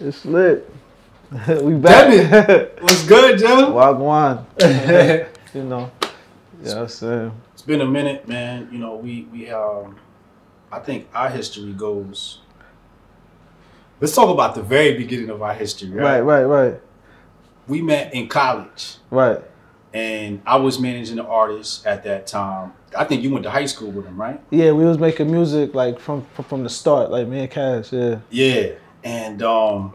It's lit. we back. What's good, Joe? Wagwan. you know. Yeah, I'm saying. It's been a minute, man. You know, we we um, I think our history goes. Let's talk about the very beginning of our history, Right, right? right, right, We met in college, right. and I was managing the artist at that time. I think you went to high school with him, right? Yeah, we was making music like from from, from the start, like me and Cash. Yeah. Yeah, and um,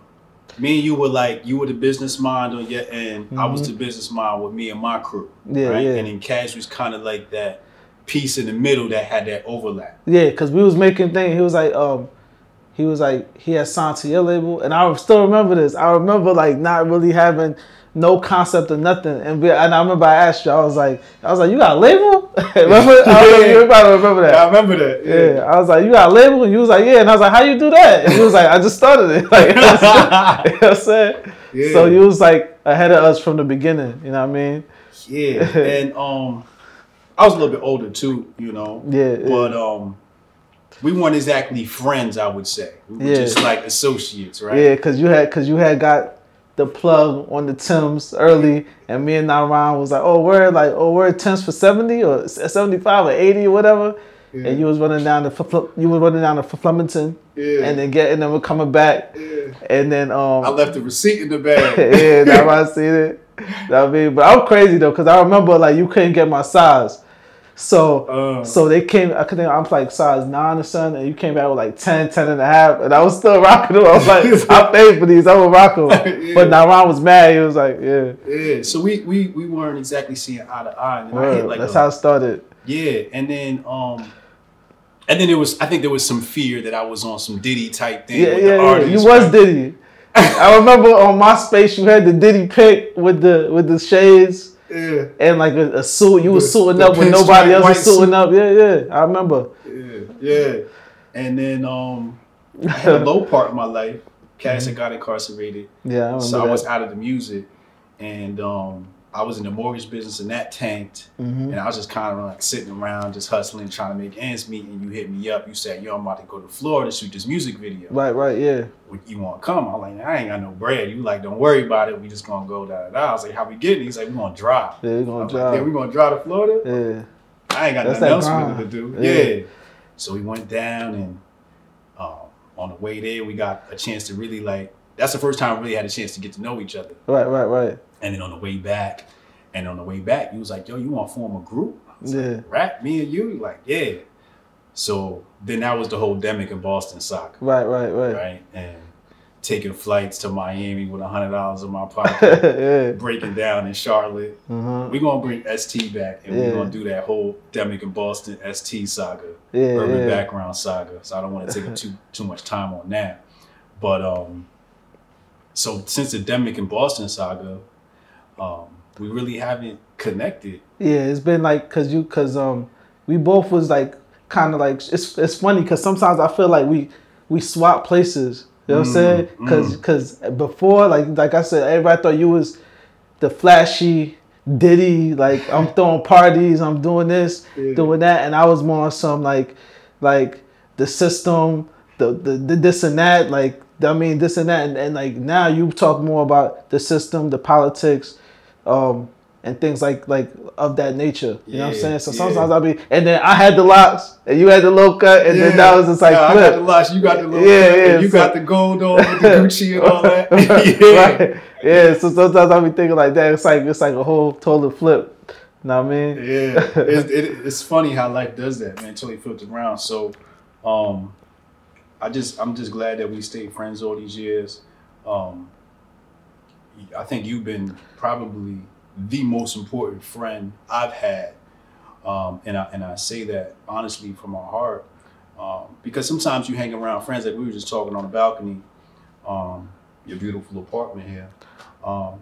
me and you were like, you were the business mind on your end. I was the business mind with me and my crew, Yeah, right? yeah. And then Cash was kind of like that piece in the middle that had that overlap. Yeah, cause we was making things. He was like, um, he was like, he had signed to your label, and I still remember this. I remember like not really having no concept of nothing, and we, and I remember I asked you, I was like, I was like, you got a label? remember? I don't know if you probably remember that. Yeah, I remember that. Yeah, I was like, you got a label? And you was like, yeah. And I was like, how you do that? And he was like, I just started it. Like, you know what I'm saying? Yeah. So you was like ahead of us from the beginning. You know what I mean? Yeah, and um, I was a little bit older too, you know. Yeah, yeah. But um, we weren't exactly friends. I would say we were Yeah. just like associates, right? Yeah, cause you had, cause you had got the plug on the Tims early, and me and Naran was like, oh, we're like, oh, we're Tims for seventy or seventy five or eighty or whatever. Yeah. And you was running down the you were running down the Flemington, Yeah. and then getting them coming back, Yeah. and then um, I left the receipt in the bag. yeah, that's why I seen it. That I mean, but I'm crazy though, cause I remember like you couldn't get my size, so Uh. so they came. I think I'm like size nine or something, and you came back with like 10, 10 and a half, and I was still rocking them. I was like, I paid for these, I will rock them. Yeah. But Naran was mad. He was like, yeah, yeah. So we we we weren't exactly seeing eye to eye. And then I hit word. like that's a- how it started. Yeah, and then um, and then there was I think there was some fear that I was on some Diddy type thing. Yeah, with yeah, the yeah. You was? Diddy. I remember on MySpace you had the Diddy pic with the with the shades. Yeah, And like a, a suit, you was The- suiting up when nobody else was suiting suit. up. Yeah, yeah, I remember. yeah, yeah. And then um, I had a low part of my life. Cass had got incarcerated, Yeah, I so I was that. out of the music, and um, I was in the mortgage business, and that tanked. Mhm. And I was just kind of like sitting around, just hustling, trying to make ends meet. And you hit me up. You said, "Yo, I'm about to go to Florida to shoot this music video. Right, right, yeah. You want to come?" I'm like, "I ain't got no bread." You like, "Don't worry about it. We just gonna go da da da." I was like, "How we getting?" He's like, "We gonna drive." Yeah, we're gonna was like, yeah, drive. we gonna drive to Florida. Yeah. I ain't got That's nothing else really to do. Yeah. Yeah. So we went down, and um, on the way there, we got a chance to really like. That's the first time we really had a chance to get to know each other. Right, right, right. And then on the way back, and on the way back, he was like, "Yo, you want to form a group?" I was like, Yeah. Rap, me and you, like, yeah. So then that was the whole Demic and Boston saga, Right, right, right. right? And taking flights to Miami with a hundred dollars in my pocket, yeah. breaking down in Charlotte. Uh-huh. We're gonna bring ST back and Yeah. we're gonna do that whole Demic and Boston ST saga, Yeah, urban yeah. background saga. So I don't want to take up too too much time on that. But um so since the Demic and Boston saga, um, we really haven't connected. Yeah, it's been like cause you cause um we both was like kind of like it's it's funny cause sometimes I feel like we we swap places. You know what I'm Mm, saying? Cause cause before like like I said, everybody thought you was the flashy Diddy. Like I'm throwing parties, I'm doing this, Yeah. doing that, and I was more on some like like the system, the the, the this and that. Like I mean this and that, and, and like now you talk more about the system, the politics, um, and things like like of that nature. You know what I'm saying? So yeah. sometimes I'll be, and then I had the locks, and you had the low cut, and then that was just like yeah, I flip. got the locks, you got the little Yeah, yeah, yeah, you so- got the gold on with the Gucci and all that. yeah. right. Yeah. So sometimes I'll be thinking like that. It's like it's like a whole total flip. You know what I mean? Yeah, it, it, it's funny how life does that, man. Totally flipped around. So, um, I just I'm just glad that we stayed friends all these years. Um, I think you've been probably the most important friend I've had, um, and I and I say that honestly from my heart, um, because sometimes you hang around friends like we were just talking on the balcony, um, your beautiful apartment here. Um,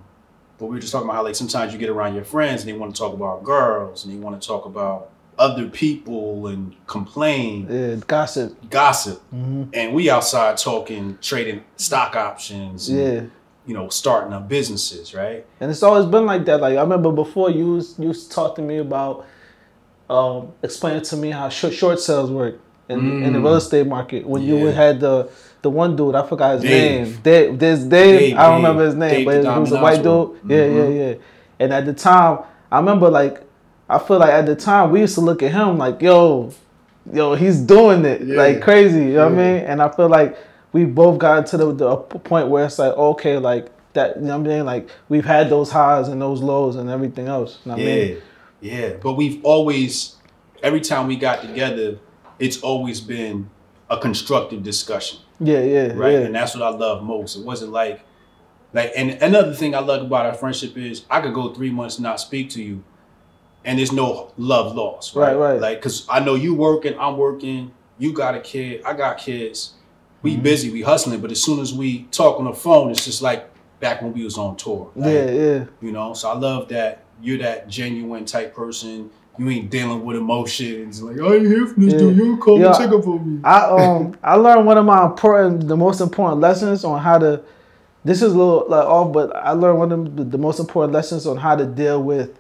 but we were just talking about how like sometimes you get around your friends and they want to talk about girls and they want to talk about other people and complain, Yeah. Gossip. gossip, hmm and we outside talking, trading stock options, Yeah. You know, starting up businesses, right? And it's always been like that. Like I remember before you was, you used to talk to me about um, explaining to me how short, short sales work. in, in the Mm. real estate market when you had the the one dude I forgot his Dave. name. Dave, there's Dave. Dave, I don't remember his name, Dave but he was a white dude. Yeah, yeah, Mhm. yeah. And at the time, I remember like I feel like at the time we used to look at him like, yo, yo, he's doing it Yeah. like crazy. You know what I mean? And I feel like we both got to the, the point where it's like, okay, like that. You know what I mean? Like we've had those highs and those lows and everything else. You know what I Yeah, mean? yeah. But we've always, every time we got together, it's always been a constructive discussion, Yeah, yeah, right? yeah. And that's what I love most. It wasn't like, like, and another thing I love about our friendship is I could go three months and not speak to you, and there's no love lost, right? Right, right. Like, cause I know you working, I'm working, you got a kid, I got kids. We Mm-hmm. busy, we hustling, but as soon as we talk on the phone, it's just like back when we was on tour. Like, Yeah, yeah. you know, so I love that you're that genuine type person. You ain't dealing with emotions like I ain't here from this Yeah. dude. You call Yeah. me check up on me. I um I learned one of my important, the most important lessons on how to. This is a little like off, but I learned one of the, the most important lessons on how to deal with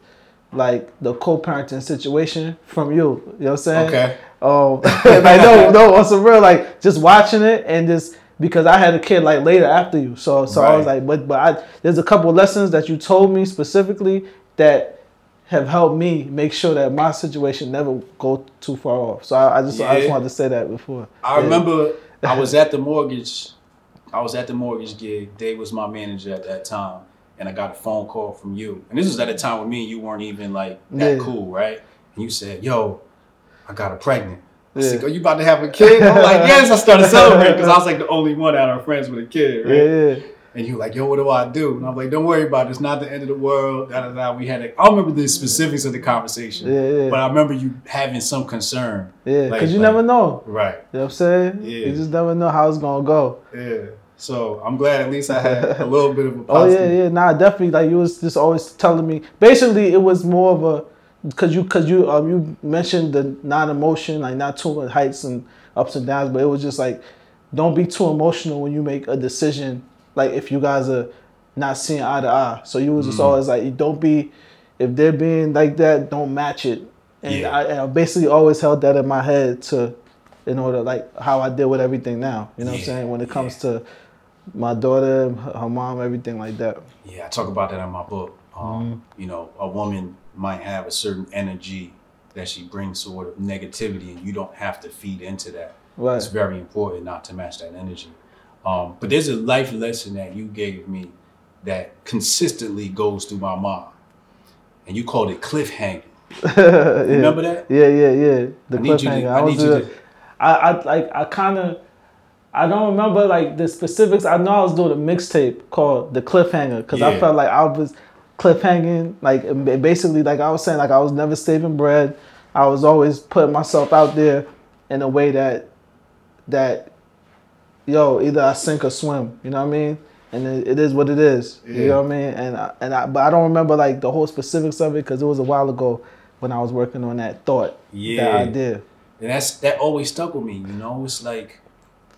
like the co-parenting situation from you. You know what I'm saying? Okay. Um, like no, no, on some real like just watching it and just because I had a kid like later after you, so so I was like, but but I there's a couple lessons that you told me specifically that have helped me make sure that my situation never go too far off. So I, I just I just wanted to say that before. I Yeah. remember I was at the mortgage. I was at the mortgage gig. Dave was my manager at that time, and I got a phone call from you. And this was at a time when me and you weren't even like that Yeah. cool, right? And you said, "Yo, I got a pregnant." I Yeah. said, "Are you about to have a kid?" I'm like, "Yes." I started celebrating because I was like the only one out of our friends with a kid, right? Yeah. And you were like, yo, what do I do? And I'm like, don't worry about it. It's not the end of the world. Da, da, da. We had a, I don't remember the specifics of the conversation, Yeah, yeah. but I remember you having some concern. Yeah, Like- because you like- never know. Right. You know what I'm saying? Yeah. You just never know how it's gonna go. Yeah. So I'm glad at least I had a little bit of a Oh yeah, yeah. Nah, definitely. Like you was just always telling me. Basically, it was more of a because you because you um you mentioned the non-emotion, like not too much heights and ups and downs, but it was just like don't be too emotional when you make a decision. Like if you guys are not seeing eye to eye, so you was just Mm. always like, don't be if they're being like that, don't match it. And Yeah. I, and I basically always held that in my head to in order like how I deal with everything now. You know what I'm saying when it comes yeah. to my daughter, her her mom, everything like that. Yeah, I talk about that in my book. Um, Mm-hmm. You know, a woman might have a certain energy that she brings sort of negativity, and you don't have to feed into that. Right. It's very important not to match that energy. Um, but there's a life lesson that you gave me that consistently goes through my mind, and you called it cliffhanger. yeah. Remember that? Yeah, yeah, yeah. The I you to- cliffhanger. I I, was you to- I, I like I kind of I don't remember like the specifics. I know I was doing a mixtape called The Cliffhanger because I felt like I was cliffhanging. Like basically, like I was saying, like I was never saving bread. I was always putting myself out there in a way that that yo either I sink or swim. You know what I mean? And it, it is what it is. You know what I mean? And I, and I, but I don't remember like the whole specifics of it because it was a while ago when I was working on that thought, Yeah. that idea. And that's that always stuck with me. You know, it's like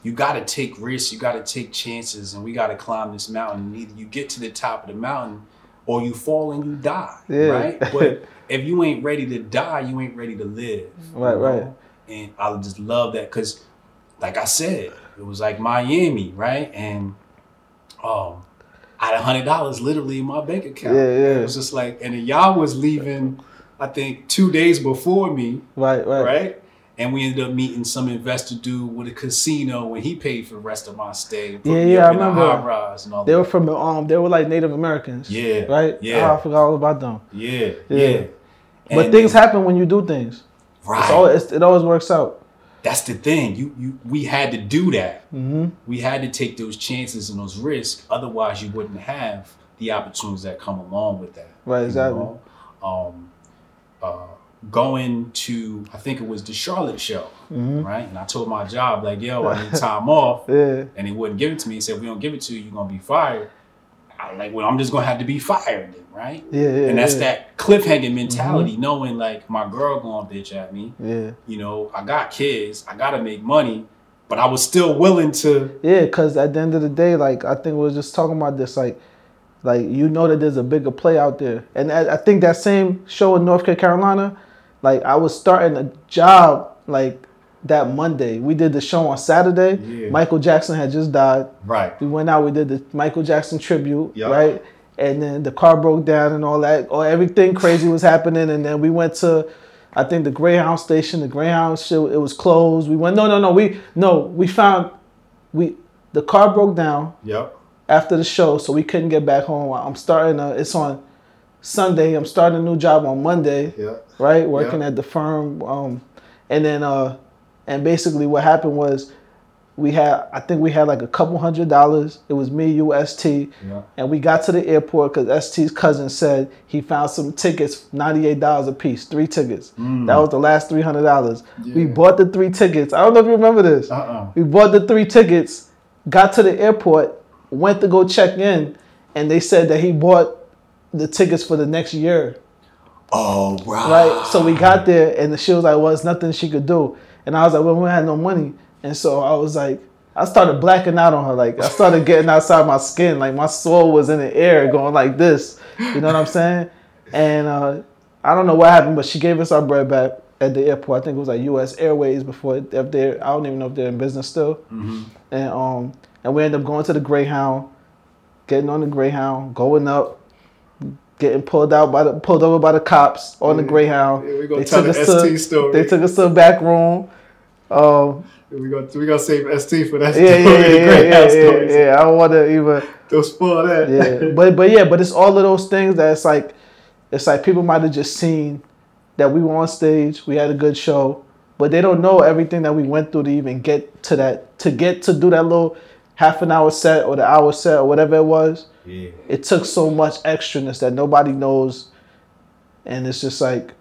you got to take risks, you got to take chances, and we got to climb this mountain. And either you get to the top of the mountain, or you fall and you die. Yeah. Right. But if you ain't ready to die, you ain't ready to live. you Right, right. And I just love that because, like I said, it was like Miami, right? And um, I had a hundred dollars literally in my bank account. Yeah, yeah. It was just like, and then y'all was leaving. I think two days before me, Right, right. right? And we ended up meeting some investor dude with a casino when he paid for the rest of my stay. and Yeah, yeah, I remember. high rise and all They were from um, they were like Native Americans. Yeah, Right. yeah. Oh, I forgot all about them. Yeah, Yeah. yeah. But And things then- happen when you do things. right? It's it's, it always works out. That's the thing. You, you, we had to do that. hmm We had to take those chances and those risks. Otherwise, you wouldn't have the opportunities that come along with that. Right. you Exactly. know? Um, uh, going to, I think it was the Charlotte show, hmm right? And I told my job like, "Yo, I need time off." Yeah. and he wouldn't give it to me. He said, "We don't give it to you, you're gonna be fired." I like, "Well, I'm just gonna have to be fired then, right?" Yeah. Yeah. and that's yeah. that cliffhanger mentality, knowing like my girl gonna bitch at me. Yeah. You know, I got kids, I gotta make money, but I was still willing to. Yeah, because at the end of the day, like I think we were just talking about this, like, like you know that there's a bigger play out there, and I, I think that same show in North Carolina, like I was starting a job like that Monday. We did the show on Saturday. Yeah. Michael Jackson had just died. Right. We went out. We did the Michael Jackson tribute, Yup. right? And then the car broke down and all that. Or everything crazy was happening. And then we went to, I think the Greyhound station. The Greyhound shit, it was closed. We went. No, no, no. We no. We found we the car broke down Yep. after the show, so we couldn't get back home. I'm starting. A, it's on Sunday. I'm starting a new job on Monday Yeah. right? Working Yeah. at the firm. Um, and then, uh, and basically what happened was we had, I think we had like a couple hundred dollars. It was me, you, ST. Yeah. And we got to the airport because ST's cousin said he found some tickets, $98 a piece, three tickets. That was the last $300. We bought the three tickets. I don't know if you remember this. Uh-uh. We bought the three tickets, got to the airport, went to go check in, and they said that he bought the tickets for the next year Oh, wow. right? So we got there, and she was like, "Well, it's nothing she could do." And I was like, "Well, we had no money," and so I was like, I started blacking out on her. Like I started getting outside my skin. Like my soul was in the air, going like this. You know what I'm saying? And uh, I don't know what happened, but she gave us our bread back at the airport. I think it was like U.S. Airways before if they're. I don't even know if they're in business still. Mm-hmm. And um, and we ended up going to the Greyhound, getting on the Greyhound, going up, getting pulled out by the pulled over by the cops on the Greyhound. Yeah, They took the us to- story. They took us to the back room. Um, We gonna we gonna save ST for that yeah, story. yeah, yeah, yeah, yeah, stories. yeah. I don't want to even. Don't spoil that. Yeah, but but yeah, but it's all of those things that it's like, it's like people might have just seen that we were on stage, we had a good show, but they don't know everything that we went through to even get to that, to get to do that little half an hour set or the hour set or whatever it was. yeah. It took so much extraness that nobody knows, and it's just like,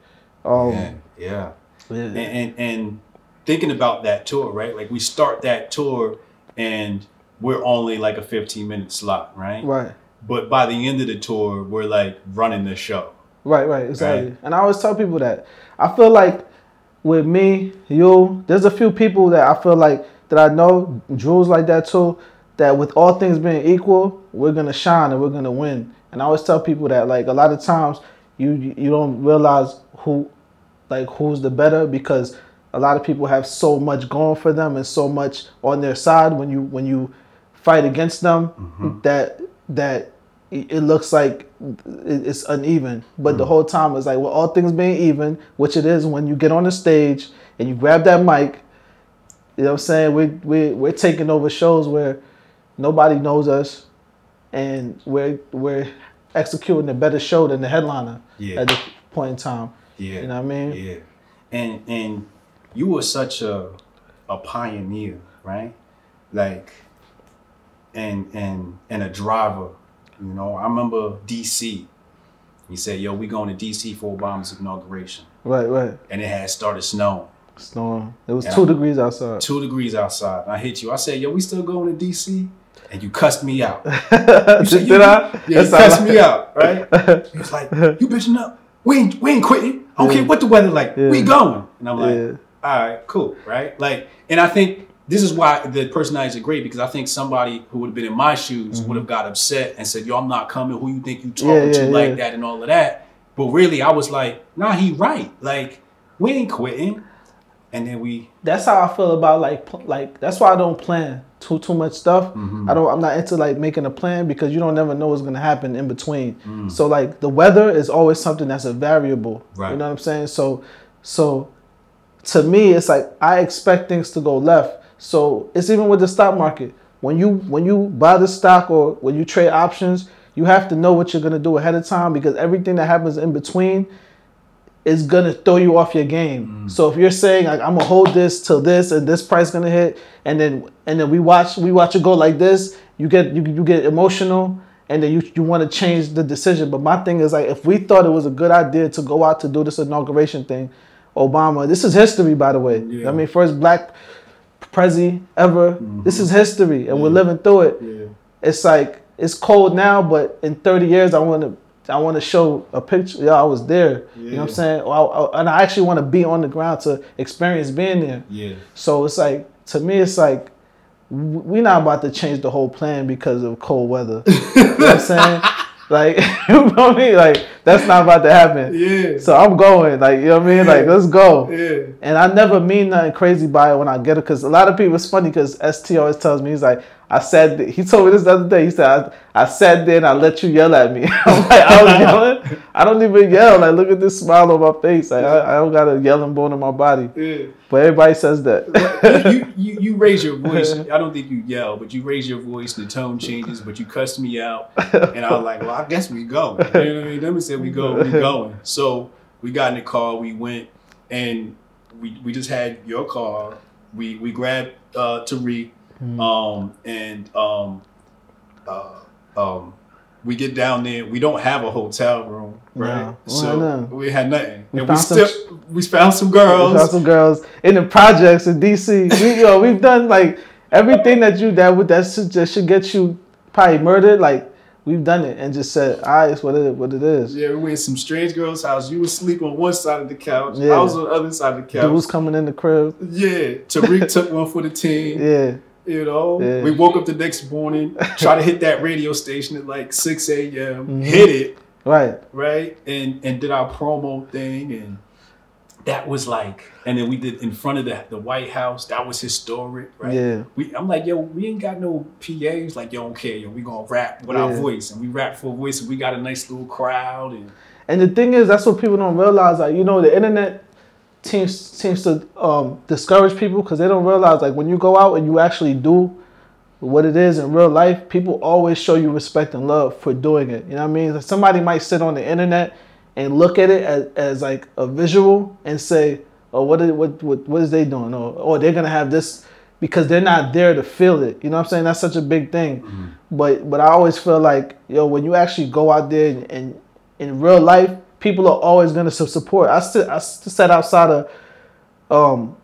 um, Yeah. yeah. yeah. and, and and thinking about that tour, right? Like we start that tour and we're only like a 15 minute slot, right? right. But by the end of the tour, we're like running the show. Right, right, exactly. Right. And I always tell people that I feel like with me, you, there's a few people that I feel like that I know, Drew's like that too. That with all things being equal, we're gonna shine and we're gonna win. And I always tell people that like a lot of times you you don't realize who like who's the better because a lot of people have so much going for them and so much on their side when you when you fight against them mm-hmm. that that it looks like it's uneven but the mm. whole time it's like well all things being even which it is when you get on the stage and you grab that mic you know what i'm saying we we we're taking over shows where nobody knows us and we're we're executing a better show than the headliner Yeah. at this point in time Yeah. you know what i mean Yeah. And and you were such a a pioneer, right? Like and and and a driver. You know, I remember DC. He said, "Yo, we going to DC for Obama's inauguration," right right and it had started snowing. Snowing. It was Yeah. two degrees outside. two degrees outside. I hit you. I said, "Yo, we still going to DC?" And you cussed me out. You said, did you, I? Yeah, you That's cussed I- me out, right? He was like, "You bitching up? We ain't, we ain't quitting. I don't Yeah. care what the weather like. We going." And I'm like, Yeah. "All right, cool, right?" Like, and I think this is why the personalities are great because I think somebody who would have been in my shoes would have got upset and said, "Yo, I'm not coming. Who you think you talking Mm-hmm. Yeah, to yeah, like that and all of that?" But really, I was like, "Nah, he right. Like, we ain't quitting." And then we That's how I feel about like like that's why I don't plan too too much stuff. Mm-hmm. I don't. I'm not into like making a plan because you don't never know what's gonna happen in between. Mm. So like the weather is always something that's a variable. Right. You know what I'm saying? So so to me it's like I expect things to go left. So it's even with the stock market. When you when you buy the stock or when you trade options, you have to know what you're gonna do ahead of time because everything that happens in between is gonna throw you off your game. Mm. So if you're saying like I'm gonna hold this till this and this price gonna hit, and then and then we watch we watch it go like this, you get you, you get emotional, and then you you want to change the decision. But my thing is like if we thought it was a good idea to go out to do this inauguration thing, Obama, this is history by the way. Yeah. I mean first black prezi ever. Mm-hmm. This is history, and we're living through it yeah. it's like it's cold now, but in 30 years, I want to I want to show a picture. Yeah, I was there. You know what I'm saying? I- I- and I actually want to be on the ground to experience being there. Yeah. So it's like to me, it's like we're not about to change the whole plan because of cold weather. you know what I'm saying? Like you know what I mean? Like That's not about to happen. Yeah. So I'm going. Like you know what I mean? Like let's go. Yeah. And I never mean nothing crazy by it when I get it, because a lot of people. It's funny because ST always tells me he's like, I said. He told me this the other day. He said, I, I sat there and I let you yell at me. I'm like, I was yelling. I don't even yell. Like, look at this smile on my face. Like, I, I don't got a yelling bone in my body. Yeah. But everybody says that. you, you you raise your voice. I don't think you yell, but you raise your voice and the tone changes. But you cuss me out, and I was like, "Well, I guess we go." You know what I mean? Then we said we go, we going. So we got in the car, we went, and we we just had your car. We we grabbed uh, Tariq, um, and um, uh, um, we get down there. We don't have a hotel room, right? No, so we had nothing, We and we found some still we found some girls. found some girls in the projects in DC. We, yo, we've done like everything that you that would that should, that should get you probably murdered. Like we've done it and just said, "All right, it's what it what it is." Yeah, we went to some strange girl's house. You would sleep on one side of the couch. Yeah. I was on the other side of the couch. Dudes coming in the crib. yeah, Tariq took one for the team. Yeah, You know, Yeah. we woke up the next morning, try to hit that radio station at like 6 a.m., Mm-hmm. hit it, right. right? And and did our promo thing. And that was like, and then we did in front of the, the White House. That was historic, right? Yeah. We, I'm like, yo, we ain't got no PAs. Like, yo, don't care, yo, we gonna rap with our voice. And we rap full voice, and we got a nice little crowd. And And the thing is, that's what people don't realize. Like you know, the internet seems seems to um, discourage people because they don't realize like when you go out and you actually do what it is in real life, people always show you respect and love for doing it. You know what I mean? Like, somebody might sit on the internet and look at it as, as like a visual and say, "Oh, what is what what what is they doing? Or oh, they're gonna have this." Because they're not there to feel it, you know what I'm saying? That's such a big thing. But but I always feel like yo, when you actually go out there and, and in real life, people are always gonna support. I sit I sat outside of um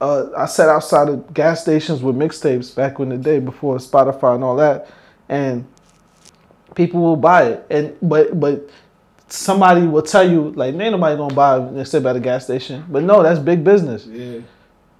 uh I sat outside of gas stations with mixtapes back in the day before Spotify and all that, and people will buy it. And but but somebody will tell you like ain't nobody gonna buy and sit at a gas station. But no, that's big business. Yeah.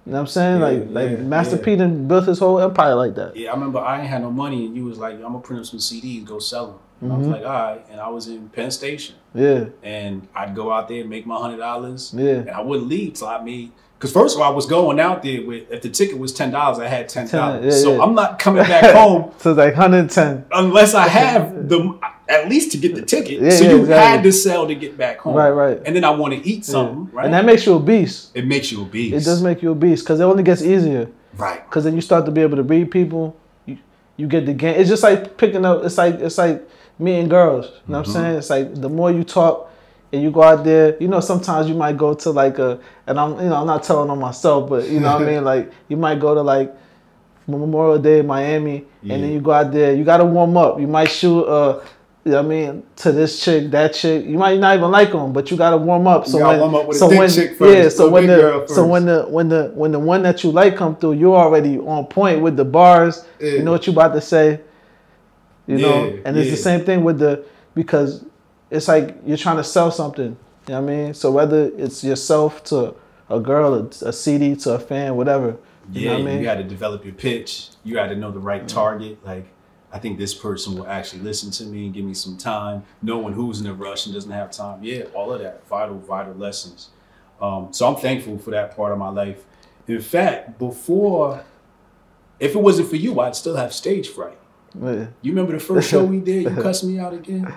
You know what I'm saying? Yeah, like like yeah, Master yeah. P done built his whole empire like that. Yeah, I remember I ain't had no money, and you was like, "I'm gonna print up some CDs, go sell them." And I was Mhm. like, "All right." And I was in Penn Station, Yeah, and I'd go out there and make my hundred dollars, yeah. and I wouldn't leave till I made. Because first of all, I was going out there with if the ticket was ten dollars, I had ten dollars. yeah, so. I'm not coming back home So like 110. unless I have the at least to get the ticket. Yeah, so yeah, you exactly. had to sell to get back home, Right, right. And then I want to eat Yeah. something, right? And that makes you a beast. it makes you a beast. It does make you a beast because it only gets easier. right. Because then you start to be able to read people. You, you get the game. It's just like picking up. It's like it's like meeting girls. You know what I'm Mhm. saying? It's like the more you talk and you go out there. You know, sometimes you might go to like a. And I'm you know I'm not telling on myself, but you know what I mean. Like you might go to like Memorial Day in Miami, Yeah. and then you go out there. You got to warm up. You might shoot. Uh, you know what I mean, to this chick, that chick, you might not even like them, but you gotta warm up. So when, warm up so when, yeah, so when the, so when the, when the, when the one that you like come through, you're already on point with the bars. Yeah. You know what you about to say, you know, and it's the same thing with the because it's like you're trying to sell something. You know what I mean? So whether it's yourself to a girl, a, a CD to a fan, whatever. You Yeah, know what I mean? you got to develop your pitch. You got to know the right mm. target. Like, I think this person will actually listen to me and give me some time. Knowing who's in a rush and doesn't have time. Yeah, all of that vital, vital lessons. Um, so I'm thankful for that part of my life. In fact, before, if it wasn't for you, I'd still have stage fright. Yeah. You remember the first show we did? You cussed me out again.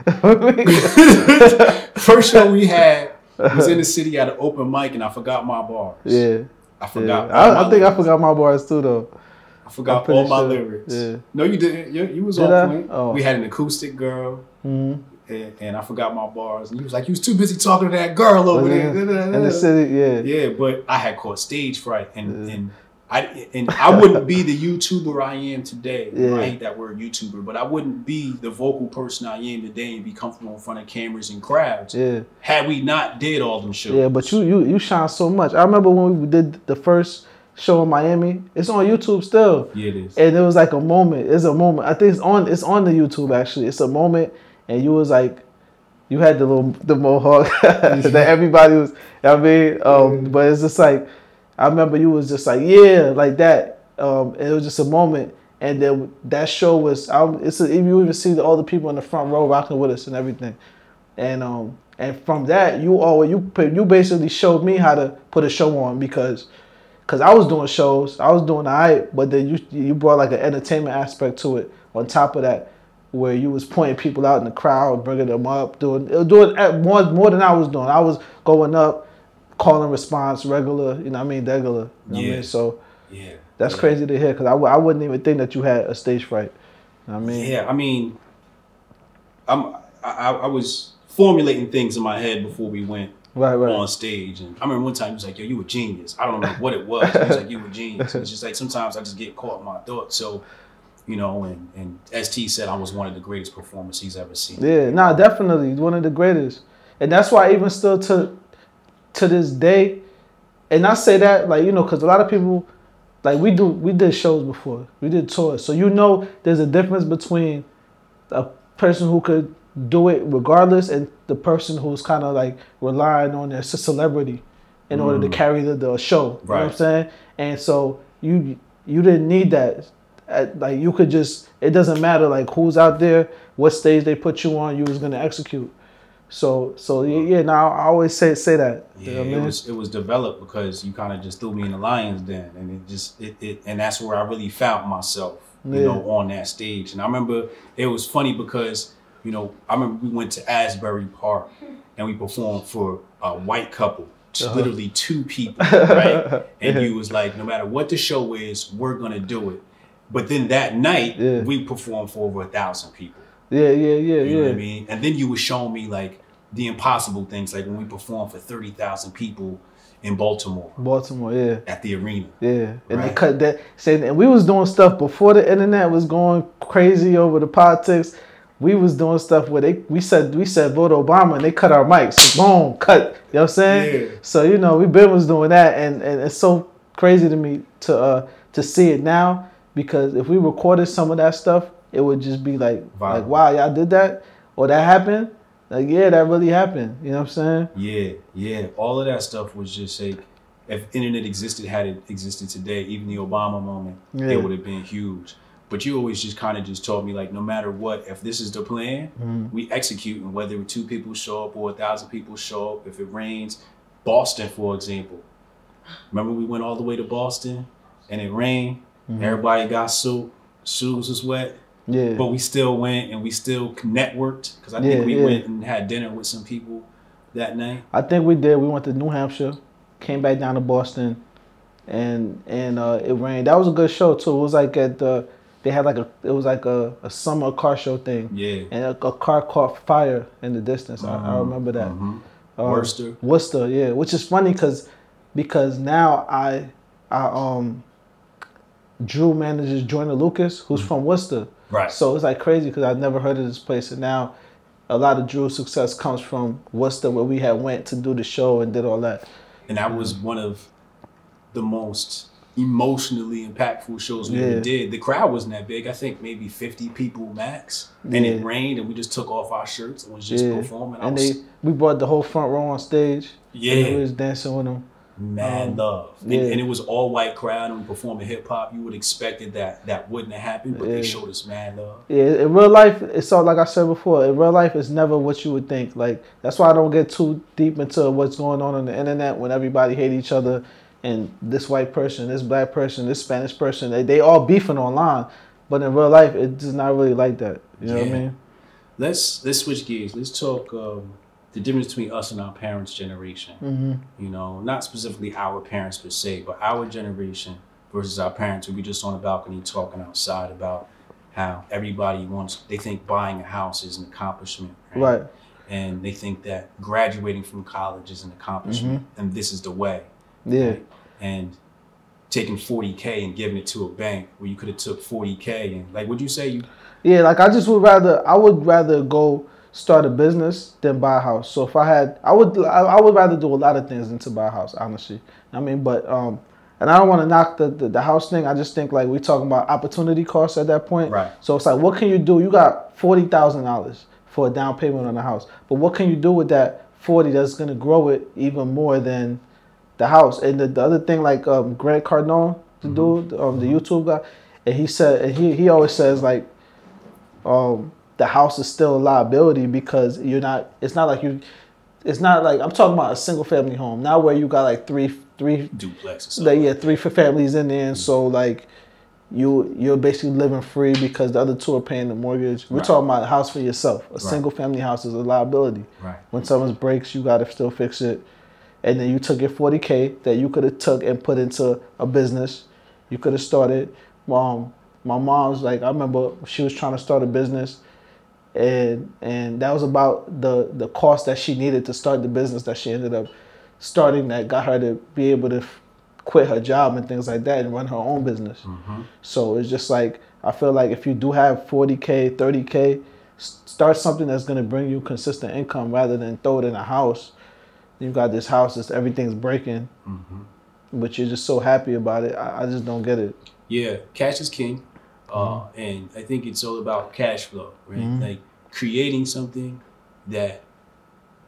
first show we had was in the city at an open mic, and I forgot my bars. yeah. I forgot. yeah. I, I think I forgot my bars too though. I forgot all my sure. lyrics. Yeah. No, you didn't. You, you was Did on point. Oh. We had an acoustic girl, hmm and, and I forgot my bars. And you was like, you was too busy talking to that girl over there. In the city, yeah. Yeah, but I had caught stage fright, and and I and I wouldn't be the YouTuber I am today. Yeah. I hate that word YouTuber, but I wouldn't be the vocal person I am today and be comfortable in front of cameras and crowds Yeah. had we not did all them shows. Yeah, but you you you shine so much. I remember when we did the first show in Miami. It's on YouTube still. yeah, it is. And it was like a moment. It's a moment. I think it's on it's on the YouTube actually. It's a moment and you was like you had the little the mohawk that everybody was I mean, um, but it's just like I remember you was just like, yeah, like that. Um, and it was just a moment. And then that show was, I, it's a, you even see all the people in the front row rocking with us and everything. and um and from that you always you put- you basically showed me how to put a show on because because I was doing shows, I was doing alright, but then you you brought like an entertainment aspect to it. On top of that, where you was pointing people out in the crowd, bringing them up, doing doing eh, more more than I was doing. I was going up, calling response regular, you know what I mean, regular. You know what I mean? So Yeah. that's yeah. crazy to hear because I, w- I wouldn't even think that you had a stage fright. You know what I mean, Yeah, I mean, I'm I I was formulating things in my head before we went right, right. on stage, and I remember one time he was like, "Yo, you a genius." I don't know what it was. He was like, "You a genius." It's just like sometimes I just get caught in my thoughts. So, you know, and and ST said I was one of the greatest performers he's ever seen. Yeah, nah, definitely one of the greatest, and that's why even still to to this day, and I say that like you know because a lot of people like we do we did shows before we did tours, so you know there's a difference between a person who could do it regardless and the person who's kind of like relying on their ce- celebrity in order to Mm. carry the, the show. You know what I'm saying? And so you you didn't need that. Uh, Like you could just it doesn't matter like who's out there, what stage they put you on, you was gonna execute. So so yeah, yeah now I always say say that. You Yeah, know what I it mean? was it was developed because you kind of just threw me in the lion's den, and it just it, it and that's where I really found myself, you Yeah. know, on that stage. And I remember it was funny because you know I remember we went to Asbury Park and we performed for a white couple, Uh-huh. literally two people, right? And you was like, no matter what the show is, we're gonna do it. But then that night Yeah. we performed for over a thousand people. Yeah, yeah, yeah, You know yeah. what I mean? And then you were showing me like the impossible things, like when we performed for thirty thousand people in Baltimore Baltimore, yeah. at the arena. Yeah, and they cut that. Saying, and we was doing stuff before the internet was going crazy over the politics. We was doing stuff where they we said we said vote Obama and they cut our mics. Boom, cut. You know what I'm saying? Yeah. So you know we been was doing that, and and it's so crazy to me to uh to see it now because if we recorded some of that stuff, it would just be like Viral. like wow y'all did that or that happened. Like yeah, that really happened. You know what I'm saying? Yeah, yeah. All of that stuff was just like if internet existed, had it existed today, even the Obama moment, Yeah. it would have been huge. But you always just kind of just taught me like no matter what, if this is the plan, Mhm. we execute, and whether two people show up or a thousand people show up, if it rains, Boston, for example. Remember we went all the way to Boston and it rained. Mhm. Everybody got soaked, shoes was wet, Yeah. but we still went and we still networked because I Yeah, think we yeah. went and had dinner with some people that night. I think we did. We went to New Hampshire, came back down to Boston, and and uh, it rained. That was a good show too. It was like at the they had like a it was like a, a summer car show thing, Yeah. and a, a car caught fire in the distance. I, I Uh-huh, remember that. mhm. Um, Worcester. Worcester, yeah. Which is funny because because now I I um Drew manages Joyner Lucas, who's from Worcester. Right. So it's like crazy because I've never heard of this place, and now a lot of Drew's success comes from Worcester, where we had went to do the show and did all that. and that was one of the most emotionally impactful shows we Yeah. ever did. The crowd wasn't that big. I think maybe 50 people max. And it rained and we just took off our shirts and was just Yeah. performing. And was they we brought the whole front row on stage. And we yeah, was dancing with them. mad um, love. And, yeah. and it was all white crowd and we performing hip hop. You would expected that that wouldn't have happened, but Yeah. they showed us mad love. Yeah, in real life, it's all like I said before. In real life, it's never what you would think. Like that's why I don't get too deep into what's going on on the internet when everybody hate each other, and this white person, this black person, this Spanish person, they, they all beefing online. But in real life, it's not really like that. You know what I mean? Let's let's switch gears. Let's talk um, the difference between us and our parents' generation. Mm-hmm. you know, not specifically our parents per se, but our generation versus our parents be just on the balcony talking outside about how everybody wants, they think buying a house is an accomplishment. Right. And they think that graduating from college is an accomplishment and this is the way. Yeah. right? And taking 40K and giving it to a bank where you could have took 40K and like, would you say you, Yeah, like I just would rather I would rather go start a business than buy a house. So if I had I would I, I would rather do a lot of things than to buy a house, honestly. I mean, but um and I don't want to knock the, the, the house thing. I just think like we're talking about opportunity costs at that point. Right. So it's like what can you do? You got forty thousand dollars for a down payment on a house. But what can you do with that forty that's gonna grow it even more than the house? And the, the other thing like um Grant Cardone, the dude, um the YouTube guy, and he said and he he always says like um the house is still a liability because you're not. It's not like you. It's not like I'm talking about a single family home, not where you got like three three duplexes. like, yeah, three for families in there, and so like you you're basically living free because the other two are paying the mortgage. We're Right. talking about a house for yourself. A single family house is a liability. Right. When someone breaks, you gotta still fix it. And then you took your forty k that you could have took and put into a business. You could have started. Um, my mom's like I remember she was trying to start a business, and and that was about the the cost that she needed to start the business that she ended up starting that got her to be able to f- quit her job and things like that and run her own business. So it's just like I feel like if you do have 40k, 30k start something that's gonna bring you consistent income rather than throw it in a house. You got this house that's everything's breaking, but you're just so happy about it. I, I just don't get it. Yeah, cash is king, uh, Mm-hmm. and I think it's all about cash flow, right? Like creating something that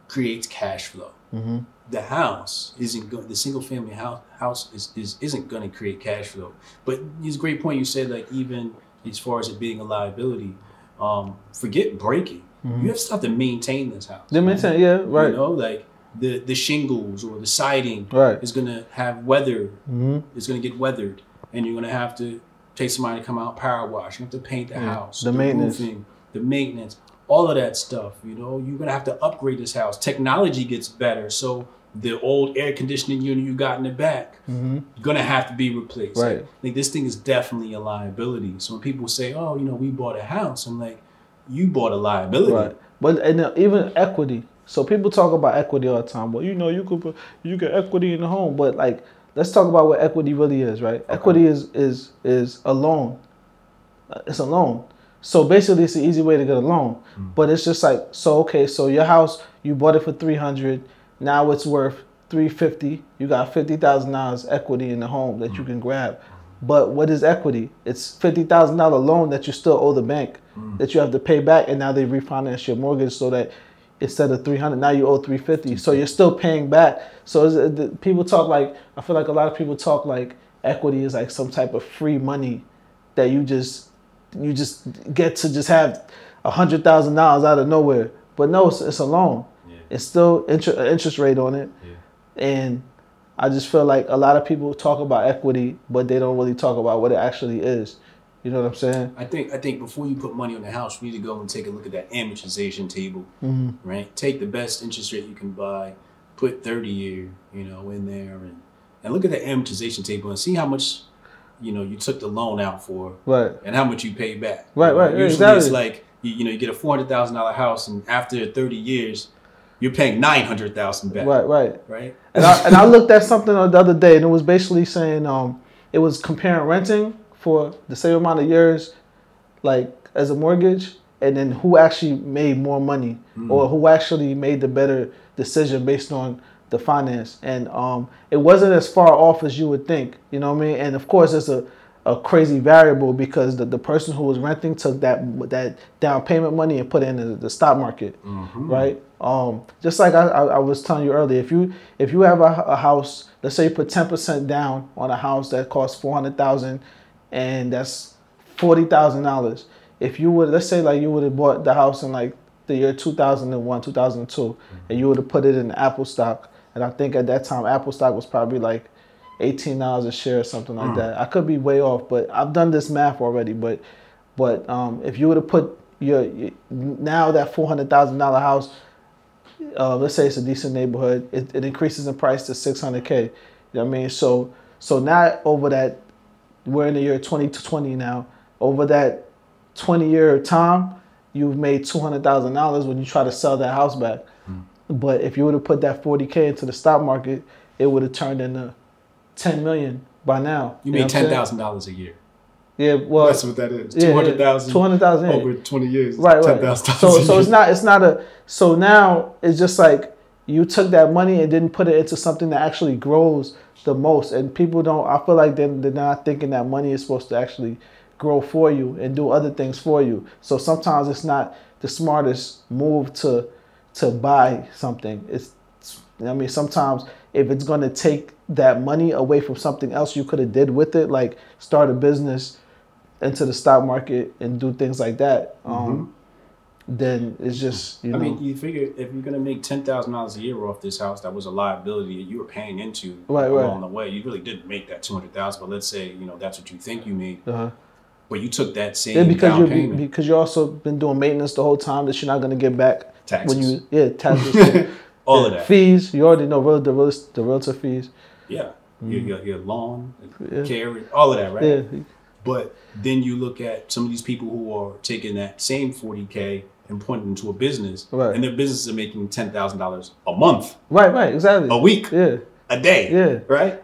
creates cash flow. Mm-hmm. The house isn't go- the single family house house is, is isn't going to create cash flow. But it's a great point you said. Like even as far as it being a liability, um, forget breaking. You have to have to maintain this house. They maintain, yeah, right, You know, like the the shingles or the siding right. is gonna have weather Mm-hmm. it's going to get weathered, and you're going to have to take somebody to come out power wash. You have to paint the Yeah, house, the maintenance. roofing, the maintenance, all of that stuff. You know, you're going to have to upgrade this house. Technology gets better, so the old air conditioning unit you got in the back Mm-hmm. going to have to be replaced. Right. Like this thing is definitely a liability. So when people say, "Oh, you know, we bought a house," I'm like, "You bought a liability." Right. But and then even equity. So people talk about equity all the time. Well, you know, you could put, you get equity in the home, but like let's talk about what equity really is, right? Equity is is is a loan. Uh, It's a loan. So basically, it's an easy way to get a loan. Mm. But it's just like so. Okay, so your house you bought it for three hundred. Now it's worth three fifty. You got fifty thousand dollars equity in the home that you mm. can grab. But what is equity? It's fifty thousand dollar loan that you still owe the bank mm. that you have to pay back, and now they refinance your mortgage so that instead of three hundred, now you owe three fifty. So you're still paying back. So is it, the, people talk like I feel like a lot of people talk like equity is like some type of free money that you just you just get to just have a hundred thousand dollars out of nowhere. But no, it's, it's a loan. Yeah. It's still inter- uh, interest rate on it, Yeah. and I just feel like a lot of people talk about equity, but they don't really talk about what it actually is. You know what I'm saying? I think I think before you put money on the house, you need to go and take a look at that amortization table, Mm-hmm. right? Take the best interest rate you can buy, put thirty year, you know, in there, and and look at the amortization table and see how much, you know, you took the loan out for, Right. and how much you paid back. Right, You know, right, Usually exactly. it's like you, you know you get a four hundred thousand dollar house, and after thirty years, you're paying nine hundred thousand back. Right. Right. Right. And I, and I looked at something the other day, and it was basically saying um, it was comparing renting for the same amount of years, like as a mortgage, and then who actually made more money or who actually made the better decision based on the finance. And um, it wasn't as far off as you would think, you know what I mean? And of course, it's a a crazy variable because the, the person who was renting took that that down payment money and put it in the, the stock market, right? Um, just like I, I, I was telling you earlier, if you if you have a, a house, let's say you put ten percent down on a house that costs four hundred thousand, and that's forty thousand dollars. If you would, let's say like you would have bought the house in like the year two thousand and one, two thousand two, and you would have put it in Apple stock, and I think at that time Apple stock was probably like eighteen dollars a share or something like that. I could be way off, but I've done this math already. But but um, if you would have put your, your now that four hundred thousand dollar house, uh, let's say it's a decent neighborhood, it, it increases in price to six hundred k. You know what I mean? So so now over that, we're in the year twenty to twenty now. Over that twenty year time, you've made two hundred thousand dollars when you try to sell that house back. Hmm. But if you would have put that forty k into the stock market, it would have turned into ten million by now. You know made what I'm ten saying? thousand dollars a year. Yeah, well, That's what that is. yeah, Two hundred thousand. Two hundred thousand over twenty years. right, right. thousand So, so it's not, it's not a. So now it's just like you took that money and didn't put it into something that actually grows the most, and people don't. I feel like they're, they're not thinking that money is supposed to actually grow for you and do other things for you. So sometimes it's not the smartest move to to buy something. It's I mean sometimes if it's going to take that money away from something else you could have did with it, like start a business into the stock market and do things like that. Um, then it's just you know. I mean, you figure if you're gonna make ten thousand dollars a year off this house, that was a liability that you were paying into Right, along right. the way. You really didn't make that two hundred thousand, but let's say you know that's what you think you made, uh-huh. but you took that same Yeah, because down you payment, because you also been doing maintenance the whole time that you're not gonna get back taxes, when you yeah taxes all yeah, of that. fees. You already know real- the real, the realtor fees. Yeah, your, your your lawn, Mm-hmm. Yeah. carry, all of that, right? Yeah, But then you look at some of these people who are taking that same forty k and putting it into a business, Right. and their businesses are making ten thousand dollars a month, right, right, exactly. a week, Yeah, a day, yeah. right?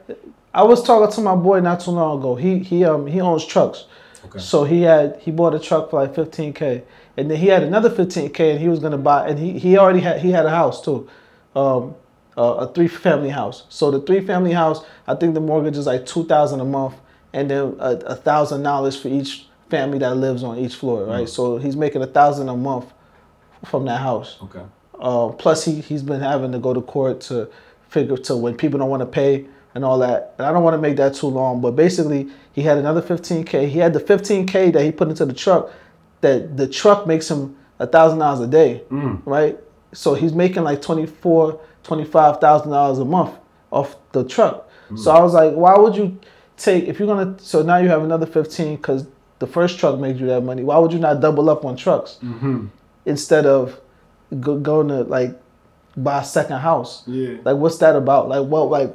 I was talking to my boy not too long ago. He he um he owns trucks. Okay. So he had he bought a truck for like 15k, and then he had another 15k, and he was gonna buy, and he he already had he had a house too, um, uh, a three family house. So the three family house, I think the mortgage is like two thousand a month, and then a, a thousand dollars for each family that lives on each floor, right? So he's making a thousand a month from that house. Okay. Uh, plus, he he's been having to go to court to figure to when people don't want to pay and all that. And I don't want to make that too long, but basically, he had another 15k. He had the 15k that he put into the truck. That the truck makes him a thousand dollars a day, Mm. right? So he's making like 24, 25 thousand dollars a month off the truck. So I was like, why would you take if you're gonna? So now you have another 15 because the first truck made you that money. Why would you not double up on trucks? Mm-hmm. Instead of go, going to like buy a second house. Yeah. Like, what's that about? Like, what? Like,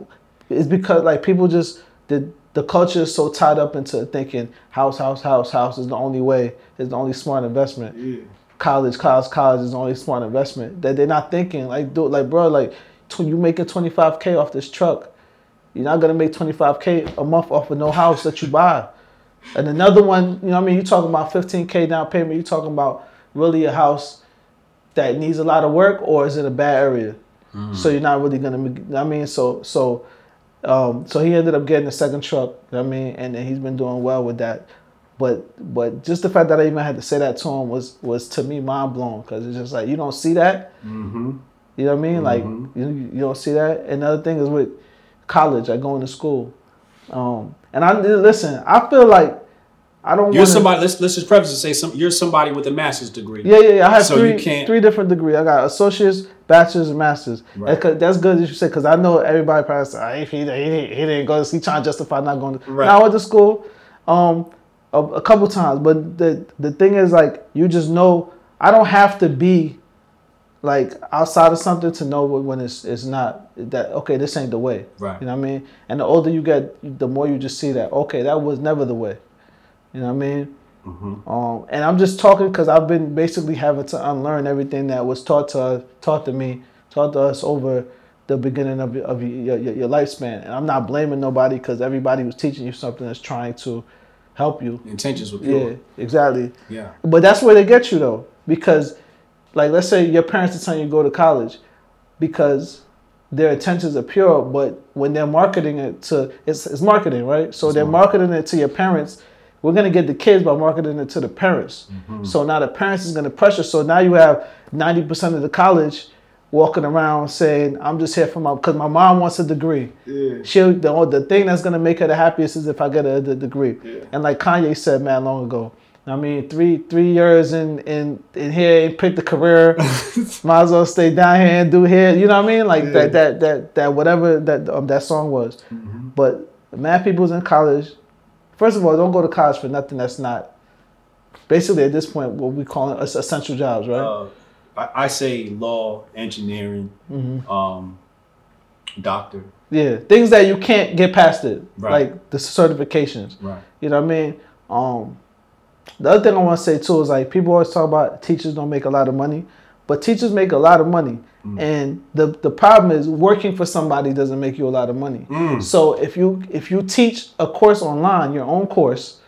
it's because like people just the the culture is so tied up into thinking house, house, house, house is the only way, is the only smart investment. Yeah. College, college, college is the only smart investment. That they're not thinking like, dude, like, bro, like, tw- you making twenty five k off this truck. You're not gonna make twenty five k a month off of no house that you buy. And another one, you know, what I mean, you talking about fifteen k down payment. You talking about really a house that needs a lot of work, or is it a bad area? So you're not really gonna. make- you know what I mean, so so, um, so he ended up getting a second truck. you know what I mean, and then he's been doing well with that. But but just the fact that I even had to say that to him was was to me mind blowing because it's just like you don't see that. Mm-hmm. You know what I mean? Like Mhm. you, you don't see that. Another thing is with college, like going to school. Um, and I listen. I feel like I don't. You're wanna, somebody. Let's let's just preface and say some. You're somebody with a master's degree. Yeah, yeah, yeah. I have So three three different degrees. I got associates, bachelors, and masters. Right. That that's good as you said because I know everybody probably say, "Ah, if he, he, didn't- he didn't go. He trying to justify not going. To. Right. Now I went to school, um, a, a couple times, but the the thing is like you just know I don't have to be like outside of something to know when when it's it's not that okay. This ain't the way. Right. You know what I mean? And the older you get, the more you just see that okay, that was never the way. You know what I mean? Mm-hmm. Um, and I'm just talking because I've been basically having to unlearn everything that was taught to taught to me, taught to us over the beginning of, your- of your, your, your lifespan. And I'm not blaming nobody because everybody was teaching you something that's trying to help you. Intentions were pure. Yeah, exactly. Yeah. But that's where they get you though, because like let's say your parents are telling you to go to college, because their intentions are pure, but when they're marketing it to it's, it's marketing, right? So It's they're marketing it to your parents. We're gonna get the kids by marketing it to the parents. Mm-hmm. So now the parents is gonna pressure. So now you have ninety percent of the college walking around saying, "I'm just here for my because my mom wants a degree." Yeah. She the the thing that's gonna make her the happiest is if I get a, the degree. Yeah. And like Kanye said, man, long ago. I mean, three three years in in in here and pick the career. might as well stay down here and do here. You know what I mean? Like Yeah. that that that that whatever that um, that song was. Mm-hmm. But mad people's in college. First of all, don't go to college for nothing that's not. Basically, at this point, what we call it essential jobs, right? Uh, I, I say law, engineering, hmm um, doctor. Yeah, things that you can't get past it, Right. like the certifications. Right. You know what I mean? Um, the other thing I want to say too is like people always talk about teachers don't make a lot of money, but teachers make a lot of money. Mm. And the the problem is working for somebody doesn't make you a lot of money. Mm. So if you if you teach a course online, your own course,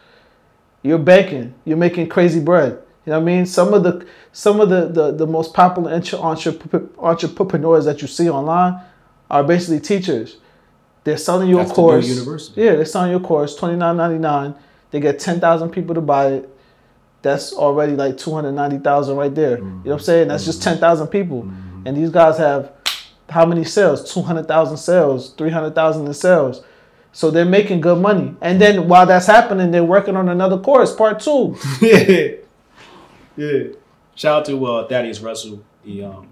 you're banking, you're making crazy bread. You know what I mean? Some of the some of the the, the most popular entre- entre- entrepreneurs that you see online are basically teachers. They're selling you That's a course. Yeah, they're selling you a course, twenty nine ninety nine. They get ten thousand people to buy it. That's already like two hundred ninety thousand right there. You know what I'm saying? That's just ten thousand people, and these guys have how many sales? Two hundred thousand sales, three hundred thousand in sales. So they're making good money, and then while that's happening, they're working on another course, part two. yeah. Yeah. shout out to uh, Thaddeus Russell, the um,